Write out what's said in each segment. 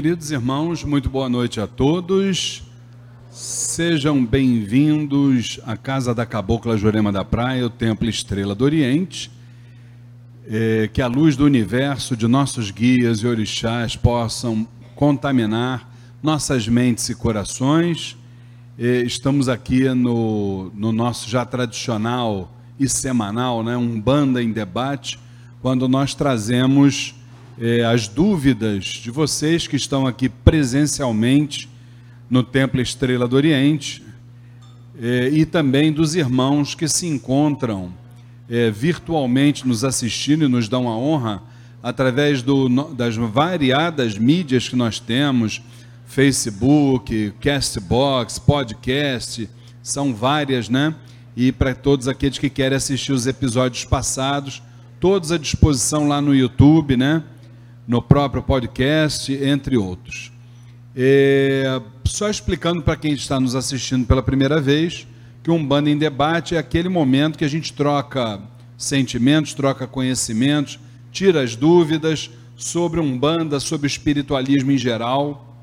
Queridos irmãos, muito boa noite a todos. Sejam bem-vindos à Casa da Cabocla Jurema da Praia, o Templo Estrela do Oriente. É, que a luz do universo de nossos guias e orixás possam contaminar nossas mentes e corações. É, estamos aqui no, no nosso já tradicional e semanal, né, um Banda em Debate, quando nós trazemos eh, as dúvidas de vocês que estão aqui presencialmente no Templo Estrela do Oriente eh, e também dos irmãos que se encontram eh, virtualmente nos assistindo e nos dão a honra através do, das variadas mídias que nós temos, Facebook, Castbox, podcast, são várias, né? E para todos aqueles que querem assistir os episódios passados, todos à disposição lá no YouTube, né? No próprio podcast, entre outros. É, só explicando para quem está nos assistindo pela primeira vez, que um bando em debate é aquele momento que a gente troca sentimentos, troca conhecimentos, tira as dúvidas sobre um banda, sobre espiritualismo em geral.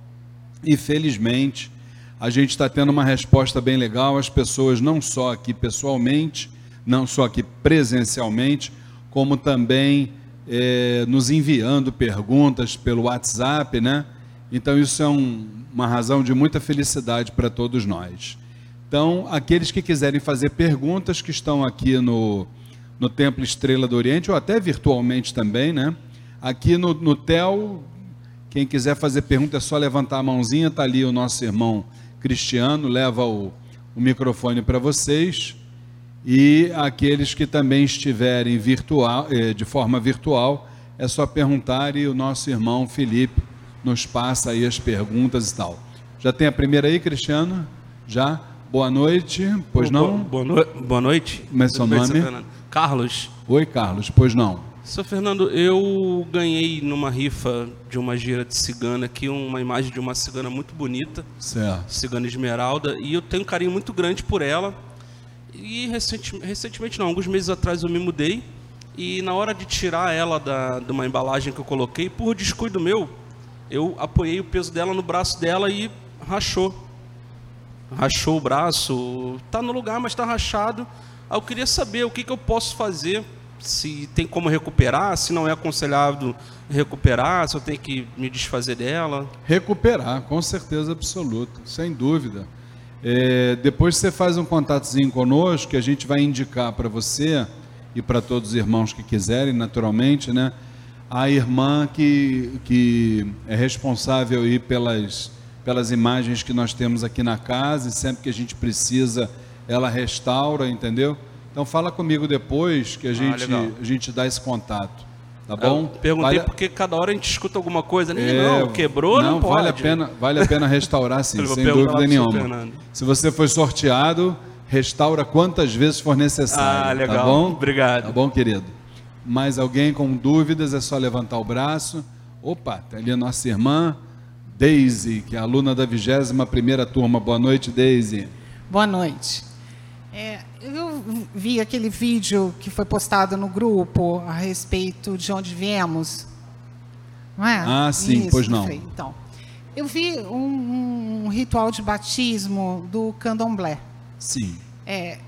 E felizmente a gente está tendo uma resposta bem legal. As pessoas, não só aqui pessoalmente, não só aqui presencialmente, como também é, nos enviando perguntas pelo WhatsApp, né? Então isso é um, uma razão de muita felicidade para todos nós. Então, aqueles que quiserem fazer perguntas que estão aqui no, no Templo Estrela do Oriente, ou até virtualmente também, né? Aqui no, no TEL, quem quiser fazer pergunta é só levantar a mãozinha, está ali o nosso irmão Cristiano, leva o, o microfone para vocês e aqueles que também estiverem virtual, eh, de forma virtual, é só perguntar e o nosso irmão Felipe nos passa aí as perguntas e tal. Já tem a primeira aí, Cristiano? Já? Boa noite, pois não? Boa, no... boa noite. Como é seu nome? Carlos. Oi, Carlos, pois não? Sr. Fernando, eu ganhei numa rifa de uma gira de cigana aqui uma imagem de uma cigana muito bonita. Certo. Cigana Esmeralda, e eu tenho um carinho muito grande por ela. E recentemente, não, alguns meses atrás eu me mudei e na hora de tirar ela da, de uma embalagem que eu coloquei, por descuido meu, eu apoiei o peso dela no braço dela e rachou. Rachou o braço, está no lugar, mas está rachado. Eu queria saber o que, que eu posso fazer, se tem como recuperar, se não é aconselhável recuperar, se eu tenho que me desfazer dela. Recuperar, com certeza absoluta, sem dúvida. É, depois você faz um contatozinho conosco, que a gente vai indicar para você e para todos os irmãos que quiserem, naturalmente, né? A irmã que, que é responsável aí pelas, pelas imagens que nós temos aqui na casa, e sempre que a gente precisa, ela restaura, entendeu? Então fala comigo depois que a ah, gente, a gente dá esse contato. Tá bom? Eu perguntei vale... porque cada hora a gente escuta alguma coisa. Nem, é... Não, quebrou, não, não pode. Vale a pena, vale a pena restaurar sim, sem dúvida nenhuma. Se você foi sorteado, restaura quantas vezes for necessário. Ah, tá legal. Tá bom? Obrigado. Tá bom, querido? Mais alguém com dúvidas, é só levantar o braço. Opa, tá ali a nossa irmã Daisy, que é aluna da 21 primeira turma. Boa noite, Daisy. Boa noite. É, vi aquele vídeo que foi postado no grupo a respeito de onde viemos. Não é? Ah, sim, Isso, pois não. Então, eu vi um, um, ritual de batismo do candomblé. Sim. É,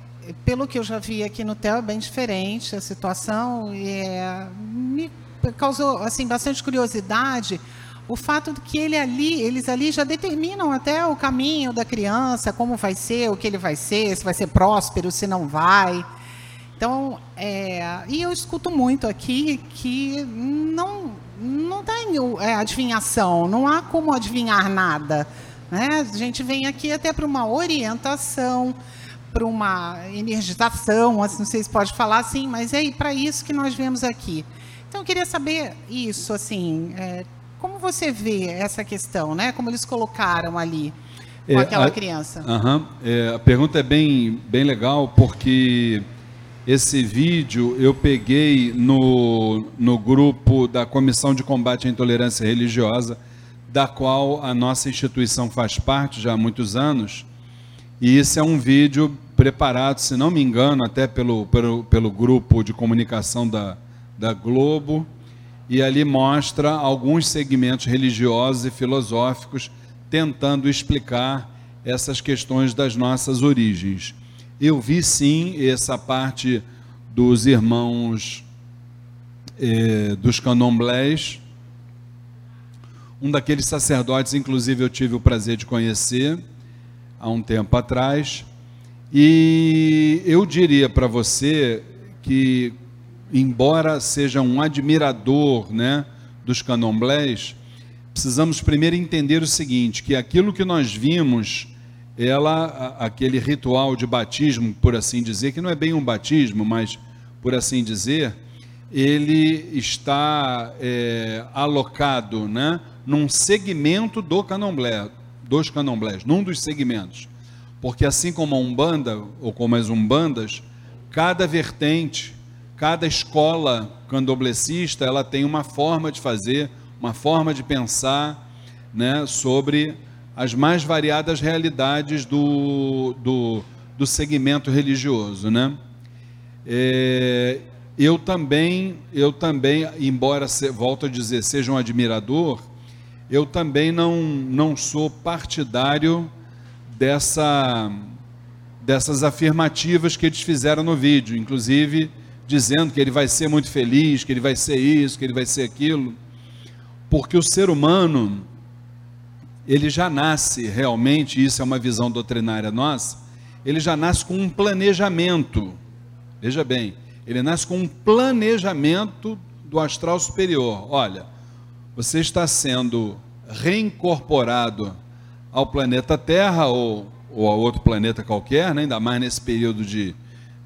pelo que eu já vi aqui no TEL, é bem diferente a situação. E é, me causou assim, bastante curiosidade o fato de que ele ali, eles ali já determinam até o caminho da criança, como vai ser, o que ele vai ser, se vai ser próspero, se não vai. Então, é, e eu escuto muito aqui que não não tem é, adivinhação, não há como adivinhar nada. Né? A gente vem aqui até para uma orientação, para uma energização, assim, não sei se pode falar assim, mas é para isso que nós vemos aqui. Então, eu queria saber isso, assim, é, como você vê essa questão, né? Como eles colocaram ali com é, aquela a, criança? Uh é, a pergunta é bem, bem legal porque esse vídeo eu peguei no, no grupo da Comissão de Combate à Intolerância Religiosa, da qual a nossa instituição faz parte já há muitos anos. E esse é um vídeo preparado, se não me engano, até pelo, pelo, pelo grupo de comunicação da, da Globo e ali mostra alguns segmentos religiosos e filosóficos tentando explicar essas questões das nossas origens. Eu vi sim essa parte dos irmãos eh, dos candomblés. Um daqueles sacerdotes, inclusive, eu tive o prazer de conhecer há um tempo atrás. E eu diria para você que, embora seja um admirador né, dos candomblés, precisamos primeiro entender o seguinte, que aquilo que nós vimos, ela, aquele ritual de batismo, por assim dizer, que não é bem um batismo, mas por assim dizer, ele está é, alocado né, num segmento do candomblé, dos candomblés, num dos segmentos. Porque assim como a Umbanda, ou como as Umbandas, cada vertente, cada escola candomblecista, ela tem uma forma de fazer, uma forma de pensar né, sobre as mais variadas realidades do, do, do segmento religioso. Né? É, eu também, eu também, embora, volto a dizer, seja um admirador, eu também não, não sou partidário dessa, dessas afirmativas que eles fizeram no vídeo, inclusive dizendo que ele vai ser muito feliz, que ele vai ser isso, que ele vai ser aquilo, porque o ser humano, ele já nasce realmente, isso é uma visão doutrinária nossa, ele já nasce com um planejamento, veja bem, ele nasce com um planejamento do astral superior. Olha, você está sendo reincorporado ao planeta Terra ou, ou a outro planeta qualquer, né? ainda mais nesse período de,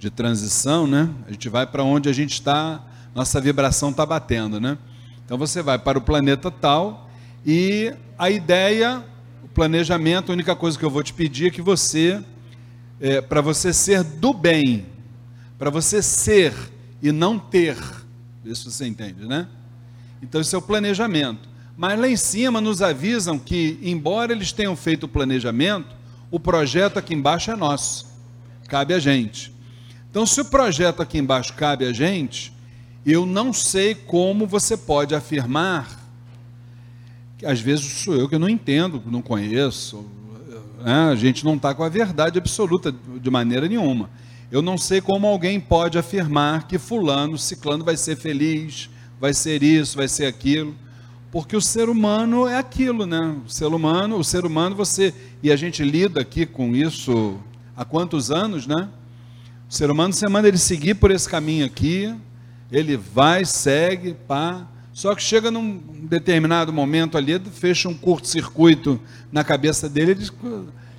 de transição, né? A gente vai para onde a gente está, nossa vibração está batendo, né? Então você vai para o planeta tal e a ideia, o planejamento, a única coisa que eu vou te pedir é que você, é, para você ser do bem, para você ser e não ter. Isso você entende, né? Então, esse é o planejamento. Mas lá em cima nos avisam que, embora eles tenham feito o planejamento, o projeto aqui embaixo é nosso, cabe a gente. Então, se o projeto aqui embaixo cabe a gente, eu não sei como você pode afirmar, que às vezes sou eu que não entendo, não conheço, né? a gente não está com a verdade absoluta de maneira nenhuma. Eu não sei como alguém pode afirmar que fulano, ciclano vai ser feliz, vai ser isso, vai ser aquilo, porque o ser humano é aquilo, né? O ser humano, o ser humano você e a gente lida aqui com isso há quantos anos, né? O ser humano você manda ele seguir por esse caminho aqui, ele vai, segue, pá, só que chega num determinado momento ali, fecha um curto-circuito na cabeça dele, ele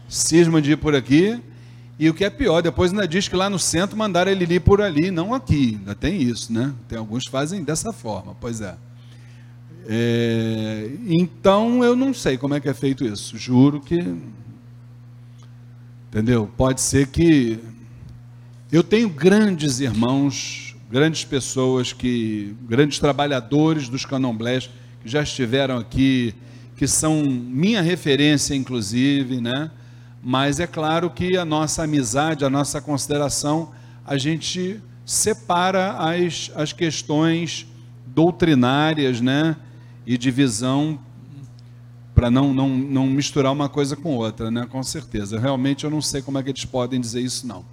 cisma de ir por aqui e o que é pior, depois ainda diz que lá no centro mandaram ele ir por ali, não aqui. Ainda tem isso, né? Tem alguns que fazem dessa forma, pois é. é. Então eu não sei como é que é feito isso. Juro que. Entendeu? Pode ser que. Eu tenho grandes irmãos, grandes pessoas que. grandes trabalhadores dos candomblés que já estiveram aqui, que são minha referência, inclusive, né? mas é claro que a nossa amizade, a nossa consideração, a gente separa as, as questões doutrinárias, né, e de visão para não, não, não misturar uma coisa com outra, né, com certeza. Realmente eu não sei como é que eles podem dizer isso, não.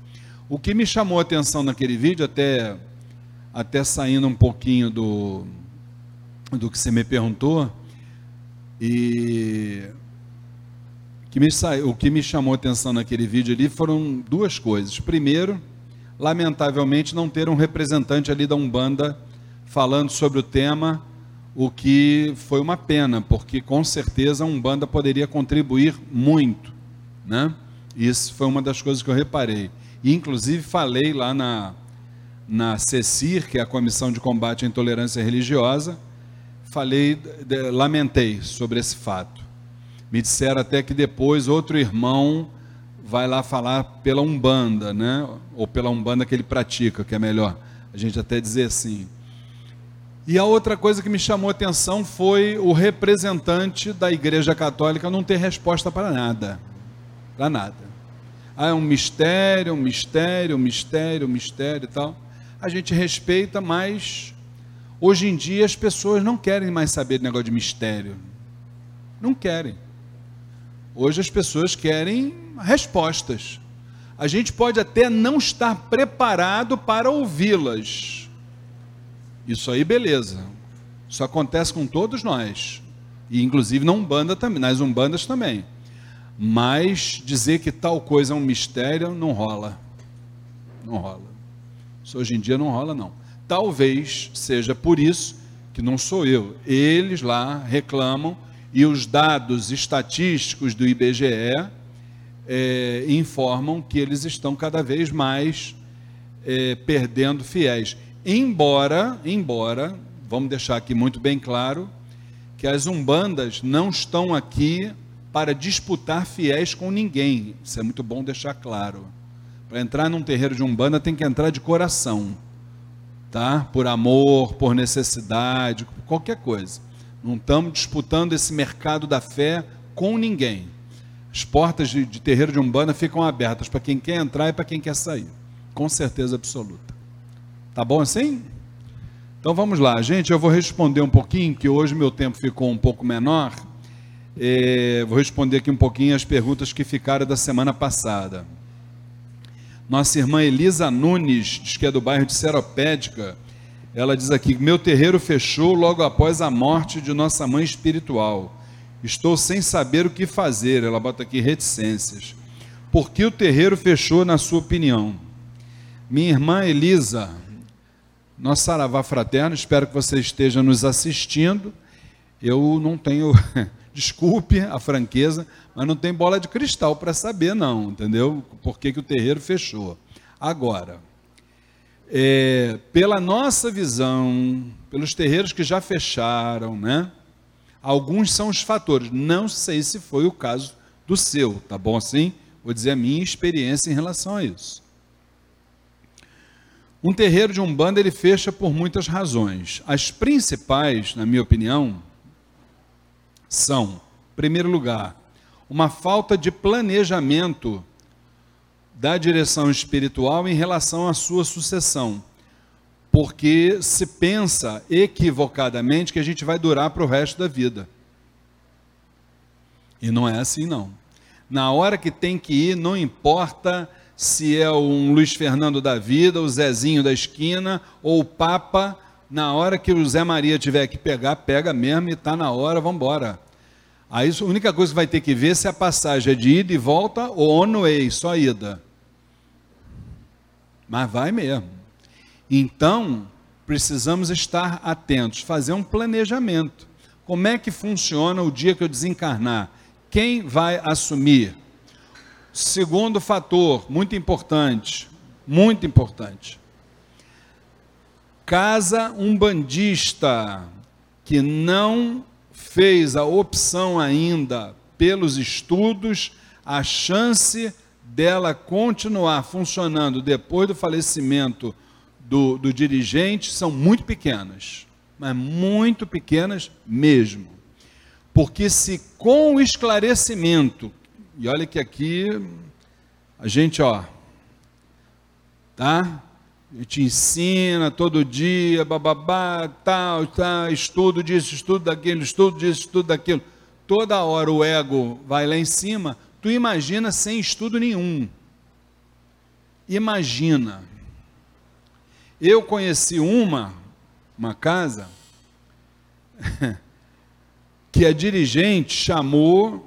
O que me chamou a atenção naquele vídeo, até, até saindo um pouquinho do, do que você me perguntou, e que me o que me chamou a atenção naquele vídeo ali foram duas coisas. Primeiro, lamentavelmente, não ter um representante ali da Umbanda falando sobre o tema, o que foi uma pena, porque com certeza a Umbanda poderia contribuir muito. Né? Isso foi uma das coisas que eu reparei. E, inclusive, falei lá na, na CECIR, que é a Comissão de Combate à Intolerância Religiosa, falei, lamentei sobre esse fato. Me disseram até que depois outro irmão vai lá falar pela Umbanda, né? Ou pela Umbanda que ele pratica, que é melhor a gente até dizer assim. E a outra coisa que me chamou a atenção foi o representante da Igreja Católica não ter resposta para nada. Para nada. Ah, é um mistério, um mistério, um mistério, um mistério e tal. A gente respeita, mas Hoje em dia as pessoas não querem mais saber de negócio de mistério. Não querem. Hoje as pessoas querem respostas. A gente pode até não estar preparado para ouvi-las. Isso aí, beleza. Isso acontece com todos nós. E inclusive na Umbanda também, nas Umbandas também. Mas dizer que tal coisa é um mistério não rola. Não rola. Isso hoje em dia não rola, não. Talvez seja por isso que não sou eu. Eles lá reclamam e os dados estatísticos do IBGE é, informam que eles estão cada vez mais é, perdendo fiéis. Embora, embora, vamos deixar aqui muito bem claro, que as umbandas não estão aqui para disputar fiéis com ninguém. Isso é muito bom deixar claro. Para entrar num terreiro de umbanda tem que entrar de coração, tá? Por amor, por necessidade, qualquer coisa. Não estamos disputando esse mercado da fé com ninguém. As portas de, de terreiro de Umbanda ficam abertas para quem quer entrar e para quem quer sair. Com certeza absoluta. Tá bom assim? Então vamos lá, gente. Eu vou responder um pouquinho, que hoje meu tempo ficou um pouco menor. É, vou responder aqui um pouquinho as perguntas que ficaram da semana passada. Nossa irmã Elisa Nunes, diz que é do bairro de Seropédica, ela diz aqui: Meu terreiro fechou logo após a morte de nossa mãe espiritual. Estou sem saber o que fazer. Ela bota aqui reticências. Por que o terreiro fechou, na sua opinião? Minha irmã Elisa, nosso saravá fraterno, espero que você esteja nos assistindo. Eu não tenho, desculpe a franqueza, mas não tem bola de cristal para saber, não, entendeu? Por que, que o terreiro fechou. Agora, é, pela nossa visão, pelos terreiros que já fecharam, né? Alguns são os fatores. Não sei se foi o caso do seu, tá bom assim? Vou dizer a minha experiência em relação a isso. Um terreiro de umbanda ele fecha por muitas razões. As principais, na minha opinião, são, em primeiro lugar, uma falta de planejamento da direção espiritual em relação à sua sucessão. Porque se pensa equivocadamente que a gente vai durar para o resto da vida. E não é assim, não. Na hora que tem que ir, não importa se é um Luiz Fernando da vida, o Zezinho da esquina, ou o Papa, na hora que o Zé Maria tiver que pegar, pega mesmo e está na hora, vamos embora. Aí a única coisa que vai ter que ver é se a passagem é de ida e volta ou on way, só ida. Mas vai mesmo. Então, precisamos estar atentos, fazer um planejamento. Como é que funciona o dia que eu desencarnar? Quem vai assumir? Segundo fator, muito importante, muito importante. Casa um bandista que não fez a opção ainda pelos estudos, a chance dela continuar funcionando depois do falecimento do, do dirigente são muito pequenas, mas muito pequenas mesmo. Porque se com o esclarecimento, e olha que aqui a gente, ó, tá? A gente ensina todo dia, bababá, tal, tal, estudo disso, estudo daquilo, estudo disso, estudo daquilo. Toda hora o ego vai lá em cima, Tu imagina sem estudo nenhum. Imagina. Eu conheci uma, uma casa, que a dirigente chamou o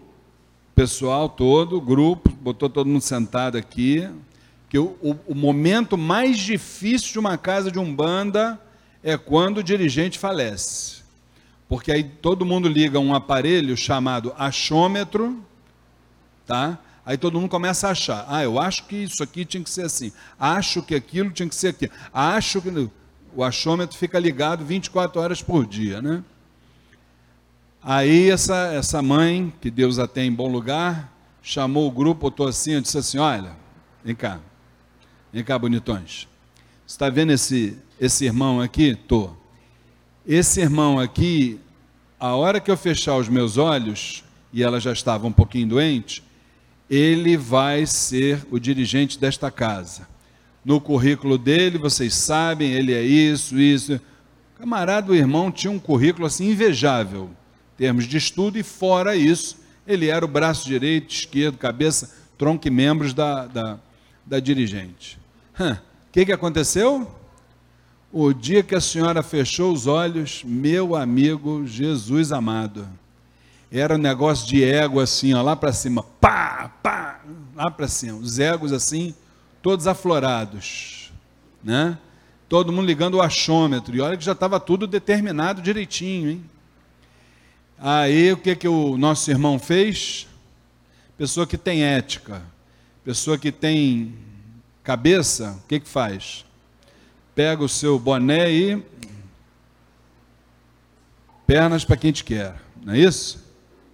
pessoal todo, o grupo, botou todo mundo sentado aqui, que o, o, momento mais difícil de uma casa de umbanda é quando o dirigente falece. Porque aí todo mundo liga um aparelho chamado achômetro, tá? Aí todo mundo começa a achar. Ah, eu acho que isso aqui tinha que ser assim. Acho que aquilo tinha que ser aqui. Acho que o achômetro fica ligado 24 horas por dia, né? Aí essa essa mãe, que Deus a tem em bom lugar, chamou o grupo, botou assim, disse assim: "Olha, vem cá. Vem cá, bonitões. Você está vendo esse esse irmão aqui? Tô. Esse irmão aqui, a hora que eu fechar os meus olhos, e ela já estava um pouquinho doente, ele vai ser o dirigente desta casa. No currículo dele, vocês sabem, ele é isso, isso. Camarada, o irmão tinha um currículo assim invejável, em termos de estudo, e fora isso, ele era o braço direito, esquerdo, cabeça, tronco e membros da, da, da dirigente. O que, que aconteceu? O dia que a senhora fechou os olhos, meu amigo Jesus amado, era um negócio de ego assim, ó, lá para cima, pá, pá, lá para cima, os egos assim, todos aflorados, né? Todo mundo ligando o achômetro, e olha que já estava tudo determinado direitinho, hein? Aí o que, que o nosso irmão fez? Pessoa que tem ética, pessoa que tem cabeça, o que, que faz? Pega o seu boné e. Pernas para quem te quer, não é isso?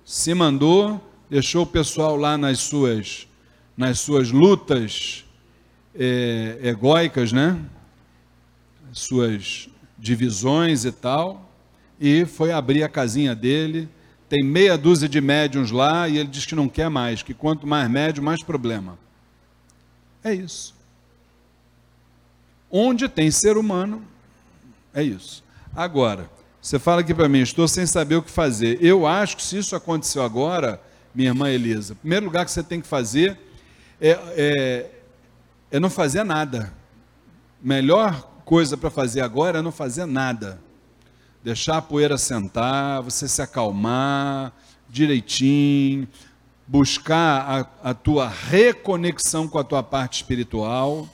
Se mandou, deixou o pessoal lá nas suas, nas suas lutas é, egóicas, né? Suas divisões e tal e foi abrir a casinha dele. Tem meia dúzia de médiums lá e ele diz que não quer mais, que quanto mais médium, mais problema. É isso. Onde tem ser humano, é isso. Agora, você fala aqui para mim, estou sem saber o que fazer. Eu acho que se isso aconteceu agora, minha irmã Elisa, primeiro lugar que você tem que fazer é, é, é não fazer nada. Melhor coisa para fazer agora é não fazer nada deixar a poeira sentar, você se acalmar direitinho, buscar a, a tua reconexão com a tua parte espiritual,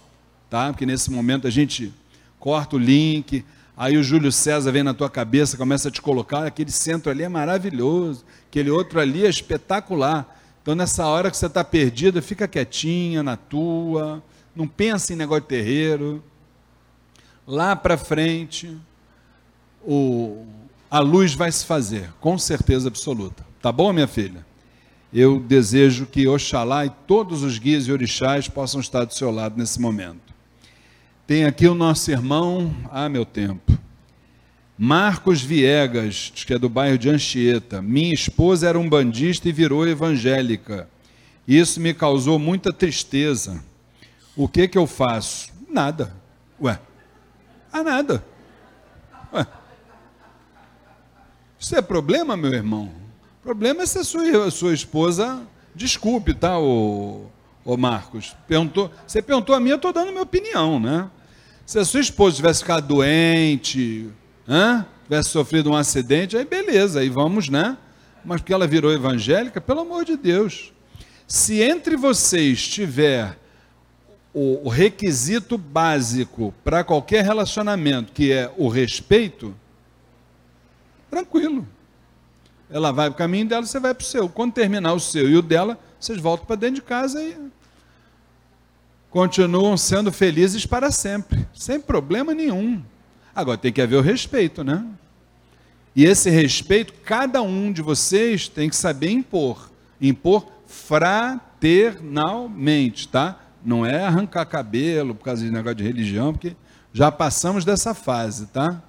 tá? Porque nesse momento a gente corta o link, aí o Júlio César vem na tua cabeça, começa a te colocar, aquele centro ali é maravilhoso, aquele outro ali é espetacular. Então nessa hora que você está perdida, fica quietinha na tua, não pensa em negócio de terreiro. Lá para frente, o, a luz vai se fazer, com certeza absoluta. Tá bom, minha filha? Eu desejo que Oxalá e todos os guias e orixás possam estar do seu lado nesse momento. Tem aqui o nosso irmão, ah, meu tempo, Marcos Viegas, que é do bairro de Anchieta. Minha esposa era um bandista e virou evangélica. Isso me causou muita tristeza. O que que eu faço? Nada. Ué, ah, nada. Ué. Isso é problema, meu irmão? O problema é se a sua, a sua esposa. Desculpe, tá, ô, ô Marcos? Perguntou, você perguntou a mim, eu estou dando minha opinião, né? Se a sua esposa tivesse ficado doente, tivesse sofrido um acidente, aí beleza, aí vamos, né? Mas porque ela virou evangélica, pelo amor de Deus. Se entre vocês tiver o requisito básico para qualquer relacionamento, que é o respeito, Tranquilo. Ela vai para o caminho dela, você vai para o seu. Quando terminar o seu e o dela, vocês voltam para dentro de casa e continuam sendo felizes para sempre, sem problema nenhum. Agora tem que haver o respeito, né? E esse respeito, cada um de vocês tem que saber impor. Impor fraternalmente, tá? Não é arrancar cabelo por causa de negócio de religião, porque já passamos dessa fase, tá?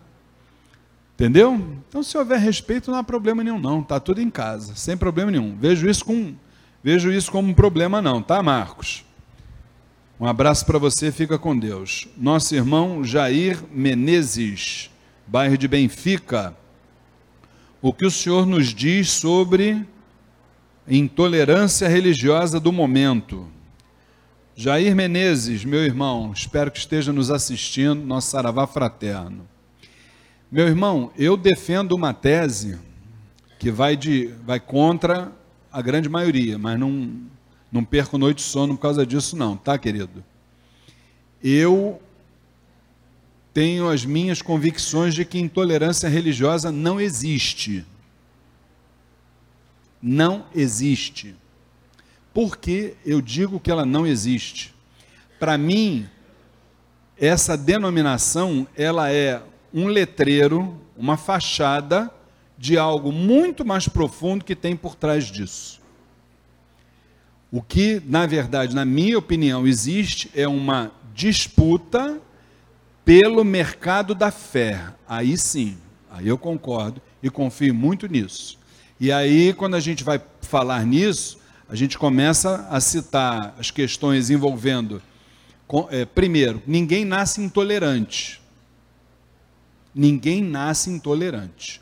Entendeu? Então, se houver respeito, não há problema nenhum, não. Está tudo em casa, sem problema nenhum. Vejo isso, com, vejo isso como um problema, não, tá, Marcos? Um abraço para você, fica com Deus. Nosso irmão Jair Menezes, bairro de Benfica. O que o senhor nos diz sobre intolerância religiosa do momento? Jair Menezes, meu irmão, espero que esteja nos assistindo, nosso saravá fraterno. Meu irmão, eu defendo uma tese que vai, de, vai contra a grande maioria, mas não, não perco noite de sono por causa disso, não, tá, querido? Eu tenho as minhas convicções de que intolerância religiosa não existe. Não existe. Por que eu digo que ela não existe? Para mim, essa denominação, ela é um letreiro, uma fachada de algo muito mais profundo que tem por trás disso. O que, na verdade, na minha opinião, existe é uma disputa pelo mercado da fé. Aí sim, aí eu concordo e confio muito nisso. E aí, quando a gente vai falar nisso, a gente começa a citar as questões envolvendo, é, primeiro, ninguém nasce intolerante. Ninguém nasce intolerante.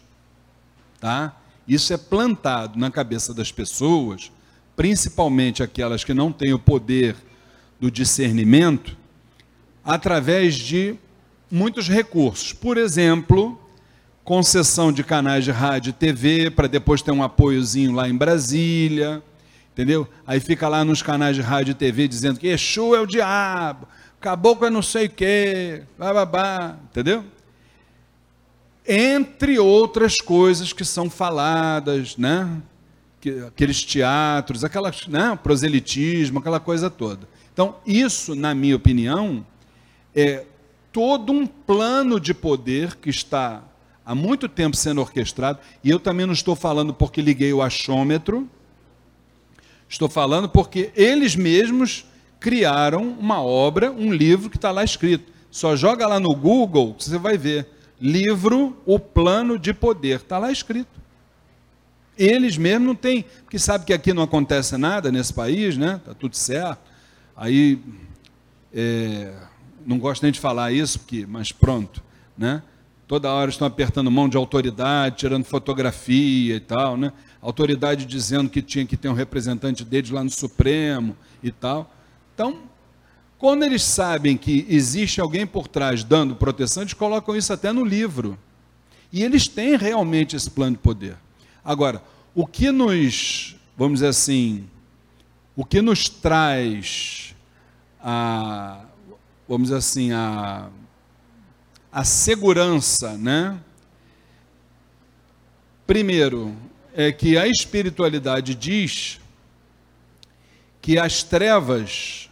Tá? Isso é plantado na cabeça das pessoas, principalmente aquelas que não têm o poder do discernimento, através de muitos recursos. Por exemplo, concessão de canais de rádio e TV, para depois ter um apoiozinho lá em Brasília, entendeu? Aí fica lá nos canais de rádio e TV dizendo que Exu é o diabo, caboclo é não sei o quê, babá, entendeu? Entre outras coisas que são faladas, né? Aqueles teatros, aquelas, né? proselitismo, aquela coisa toda. Então, isso, na minha opinião, é todo um plano de poder que está há muito tempo sendo orquestrado, e eu também não estou falando porque liguei o achômetro, estou falando porque eles mesmos criaram uma obra, um livro que está lá escrito. Só joga lá no Google, você vai ver. Livro O Plano de Poder. Está lá escrito. Eles mesmos não têm, porque sabe que aqui não acontece nada nesse país, né? Está tudo certo. Aí, é, não gosto nem de falar isso, porque, mas pronto, né? Toda hora estão apertando mão de autoridade, tirando fotografia e tal, né? Autoridade dizendo que tinha que ter um representante deles lá no Supremo e tal. Então, quando eles sabem que existe alguém por trás dando proteção, eles colocam isso até no livro. E eles têm realmente esse plano de poder. Agora, o que nos, vamos dizer assim, o que nos traz a, vamos dizer assim, a a segurança, né? Primeiro, é que a espiritualidade diz que as trevas,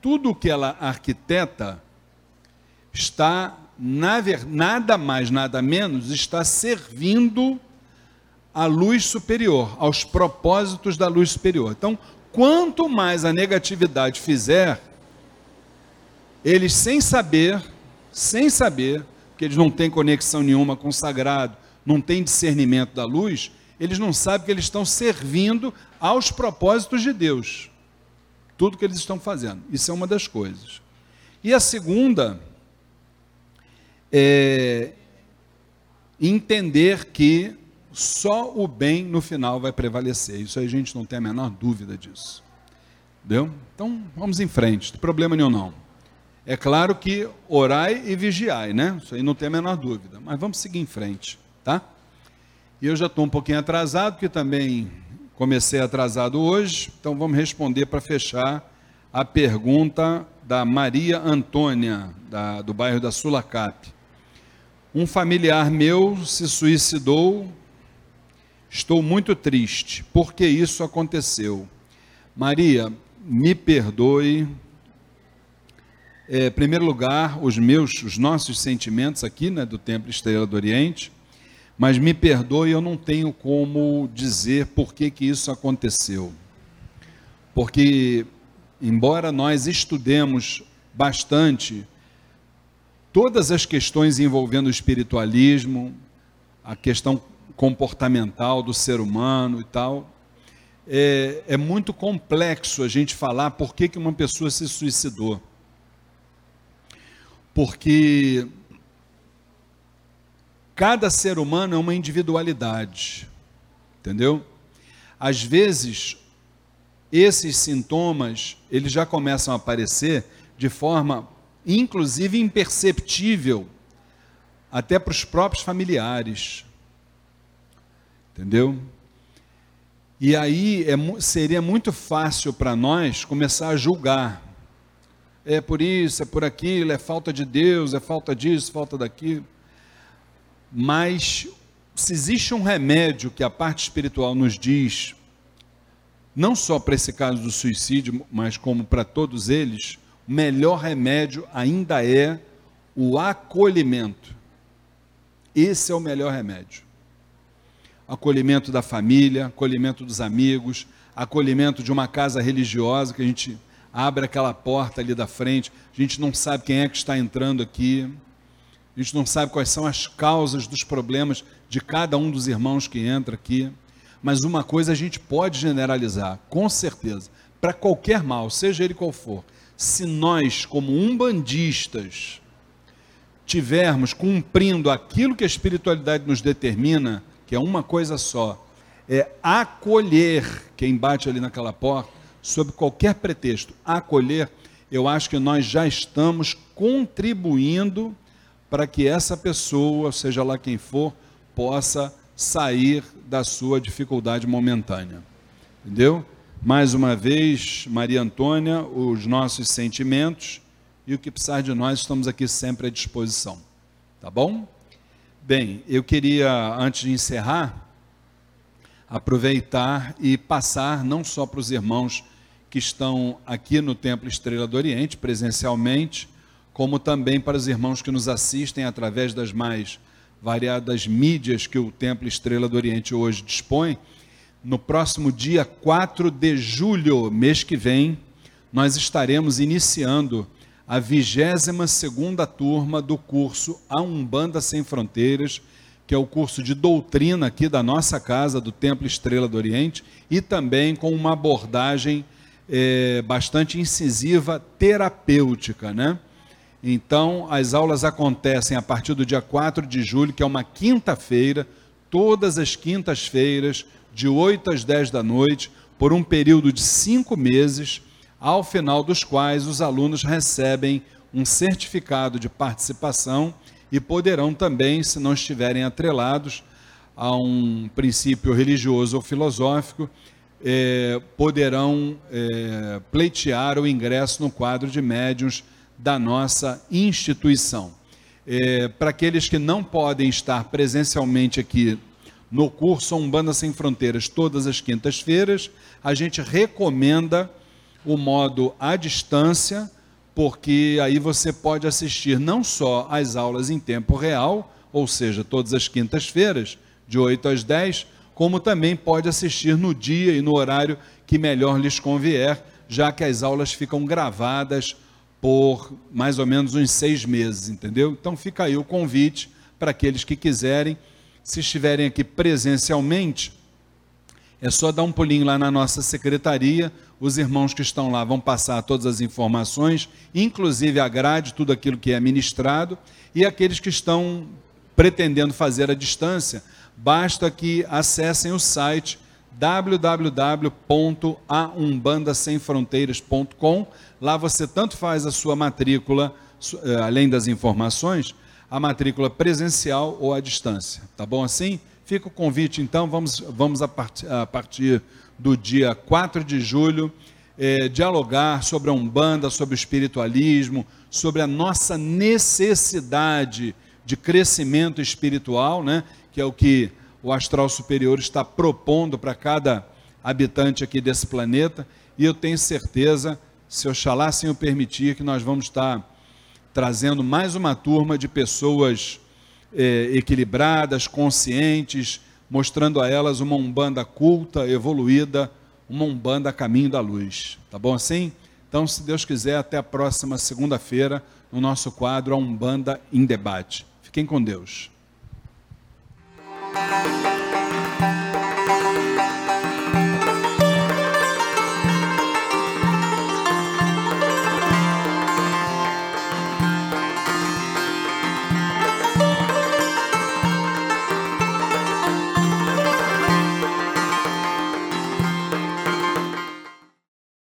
tudo que ela arquiteta, está, nada mais, nada menos, está servindo à luz superior, aos propósitos da luz superior. Então, quanto mais a negatividade fizer, eles sem saber sem saber, que eles não têm conexão nenhuma com o sagrado, não têm discernimento da luz, eles não sabem que eles estão servindo aos propósitos de Deus. Tudo que eles estão fazendo. Isso é uma das coisas. E a segunda é entender que só o bem no final vai prevalecer. Isso aí a gente não tem a menor dúvida disso. Entendeu? Então, vamos em frente. Não problema nenhum não. É claro que orai e vigiai, né? Isso aí não tem a menor dúvida. Mas vamos seguir em frente, tá? E eu já estou um pouquinho atrasado, porque também comecei atrasado hoje, então vamos responder para fechar a pergunta da Maria Antônia, da, do bairro da Sulacap. Um familiar meu se suicidou, estou muito triste, porque isso aconteceu. Maria, me perdoe, é, em primeiro lugar, os meus, os nossos sentimentos aqui, né, do Templo Estrela do Oriente, mas me perdoe, eu não tenho como dizer por que, que isso aconteceu. Porque, embora nós estudemos bastante todas as questões envolvendo o espiritualismo, a questão comportamental do ser humano e tal, é, é muito complexo a gente falar por que, que uma pessoa se suicidou porque cada ser humano é uma individualidade, entendeu? Às vezes, esses sintomas, eles já começam a aparecer de forma, inclusive, imperceptível, até para os próprios familiares, entendeu? E aí é, seria muito fácil para nós começar a julgar, é por isso, é por aquilo, é falta de Deus, é falta disso, falta daquilo. Mas se existe um remédio que a parte espiritual nos diz, não só para esse caso do suicídio, mas como para todos eles, o melhor remédio ainda é o acolhimento. Esse é o melhor remédio. Acolhimento da família, acolhimento dos amigos, acolhimento de uma casa religiosa que a gente abre aquela porta ali da frente, a gente não sabe quem é que está entrando aqui, a gente não sabe quais são as causas dos problemas de cada um dos irmãos que entra aqui, mas uma coisa a gente pode generalizar, com certeza, para qualquer mal, seja ele qual for, se nós, como umbandistas, tivermos cumprindo aquilo que a espiritualidade nos determina, que é uma coisa só, é acolher quem bate ali naquela porta, sob qualquer pretexto, acolher, eu acho que nós já estamos contribuindo para que essa pessoa, seja lá quem for, possa sair da sua dificuldade momentânea. Entendeu? Mais uma vez, Maria Antônia, os nossos sentimentos e o que precisar de nós, estamos aqui sempre à disposição. Tá bom? Bem, eu queria, antes de encerrar, aproveitar e passar não só para os irmãos que estão aqui no Templo Estrela do Oriente, presencialmente, como também para os irmãos que nos assistem através das mais variadas mídias que o Templo Estrela do Oriente hoje dispõe. No próximo dia 4 de julho, mês que vem, nós estaremos iniciando a 22 segunda turma do curso A Umbanda Sem Fronteiras, que é o curso de doutrina aqui da nossa casa, do Templo Estrela do Oriente, e também com uma abordagem é, bastante incisiva, terapêutica, né? Então, as aulas acontecem a partir do dia 4 de julho, que é uma quinta-feira, todas as quintas-feiras, de 8 às 10 da noite, por um período de cinco meses, ao final dos quais os alunos recebem um certificado de participação e poderão também, se não estiverem atrelados a um princípio religioso ou filosófico, é, poderão é, pleitear o ingresso no quadro de médiuns da nossa instituição. É, Para aqueles que não podem estar presencialmente aqui no curso Umbanda Sem Fronteiras todas as quintas-feiras, a gente recomenda o modo à distância, porque aí você pode assistir não só às aulas em tempo real, ou seja, todas as quintas-feiras, de 8 às 10, como também pode assistir no dia e no horário que melhor lhes convier, já que as aulas ficam gravadas por mais ou menos uns seis meses, entendeu? Então fica aí o convite para aqueles que quiserem, se estiverem aqui presencialmente, é só dar um pulinho lá na nossa secretaria, os irmãos que estão lá vão passar todas as informações, inclusive a grade, tudo aquilo que é ministrado, e aqueles que estão pretendendo fazer a distância, basta que acessem o site www.aumbandasemfronteiras.com. Lá você tanto faz a sua matrícula, eh, além das informações, a matrícula presencial ou à distância. Tá bom assim? Fica o convite, então, vamos, vamos a, part, a partir do dia 4 de julho, eh, dialogar sobre a Umbanda, sobre o espiritualismo, sobre a nossa necessidade de crescimento espiritual, né? que é o que o astral superior está propondo para cada habitante aqui desse planeta, e eu tenho certeza, se Oxalá Senhor permitir, que nós vamos estar trazendo mais uma turma de pessoas eh, equilibradas, conscientes, mostrando a elas uma umbanda culta, evoluída, uma umbanda caminho da luz. Tá bom assim? Então, se Deus quiser, até a próxima segunda-feira, no nosso quadro A Umbanda em Debate. Fiquem com Deus.